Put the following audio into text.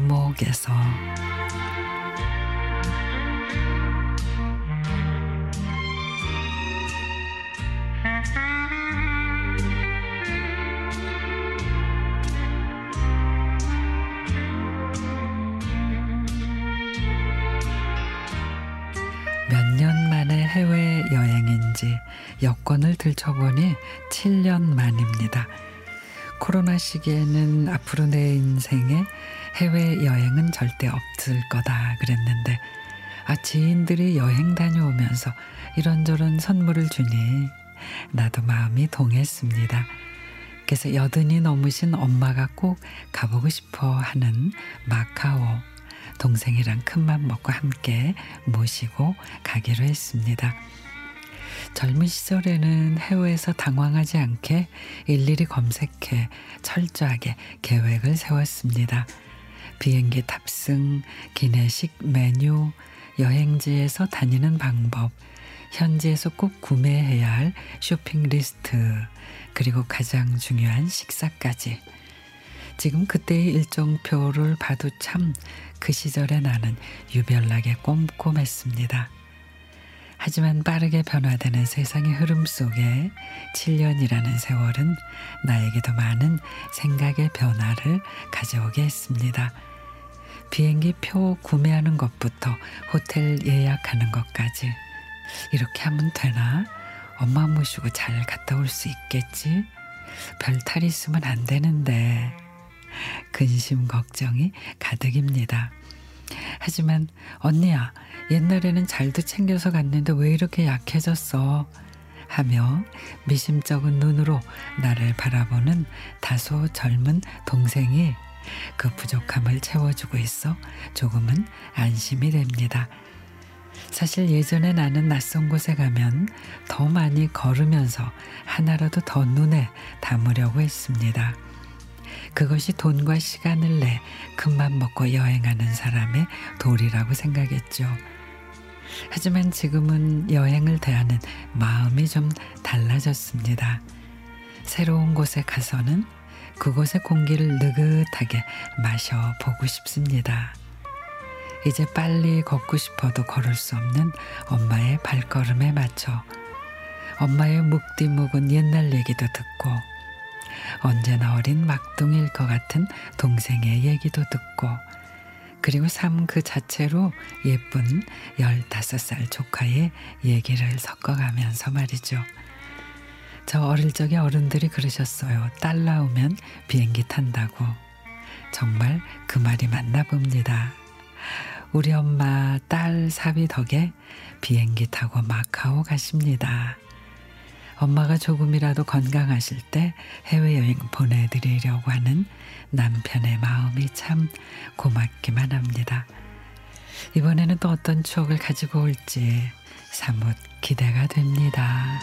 마카오에서 몇 년 만에 해외 여행인지 여권을 들춰보니 7년 만입니다. 코로나 시기에는 앞으로 내 인생에 해외 여행은 절대 없을 거다 그랬는데 아 지인들이 여행 다녀오면서 이런저런 선물을 주니 나도 마음이 동했습니다. 그래서 여든이 넘으신 엄마가 꼭 가보고 싶어 하는 마카오 동생이랑 큰맘 먹고 함께 모시고 가기로 했습니다. 젊은 시절에는 해외에서 당황하지 않게 일일이 검색해 철저하게 계획을 세웠습니다. 비행기 탑승, 기내식 메뉴, 여행지에서 다니는 방법, 현지에서 꼭 구매해야 할 쇼핑 리스트, 그리고 가장 중요한 식사까지. 지금 그때의 일정표를 봐도 참 그 시절의 나는 유별나게 꼼꼼했습니다. 하지만 빠르게 변화되는 세상의 흐름 속에 7년이라는 세월은 나에게도 많은 생각의 변화를 가져오게 했습니다. 비행기 표 구매하는 것부터 호텔 예약하는 것까지 이렇게 하면 되나? 엄마 모시고 잘 갔다 올 수 있겠지? 별탈 있으면 안 되는데 근심 걱정이 가득입니다. 하지만 언니야 옛날에는 잘도 챙겨서 갔는데 왜 이렇게 약해졌어? 하며 미심쩍은 눈으로 나를 바라보는 다소 젊은 동생이 그 부족함을 채워주고 있어 조금은 안심이 됩니다. 사실 예전에 나는 낯선 곳에 가면 더 많이 걸으면서 하나라도 더 눈에 담으려고 했습니다. 그것이 돈과 시간을 내 큰맘 먹고 여행하는 사람의 도리라고 생각했죠. 하지만 지금은 여행을 대하는 마음이 좀 달라졌습니다. 새로운 곳에 가서는 그곳의 공기를 느긋하게 마셔보고 싶습니다. 이제 빨리 걷고 싶어도 걸을 수 없는 엄마의 발걸음에 맞춰 엄마의 묵디 묵은 옛날 얘기도 듣고 언제나 어린 막둥이일 것 같은 동생의 얘기도 듣고 그리고 삶 그 자체로 예쁜 15살 조카의 얘기를 섞어가면서 말이죠. 저 어릴 적에 어른들이 그러셨어요. 딸 나오면 비행기 탄다고. 정말 그 말이 맞나 봅니다. 우리 엄마 딸 사위 덕에 비행기 타고 마카오 가십니다. 엄마가 조금이라도 건강하실 때 해외여행 보내드리려고 하는 남편의 마음이 참 고맙기만 합니다. 이번에는 또 어떤 추억을 가지고 올지 사뭇 기대가 됩니다.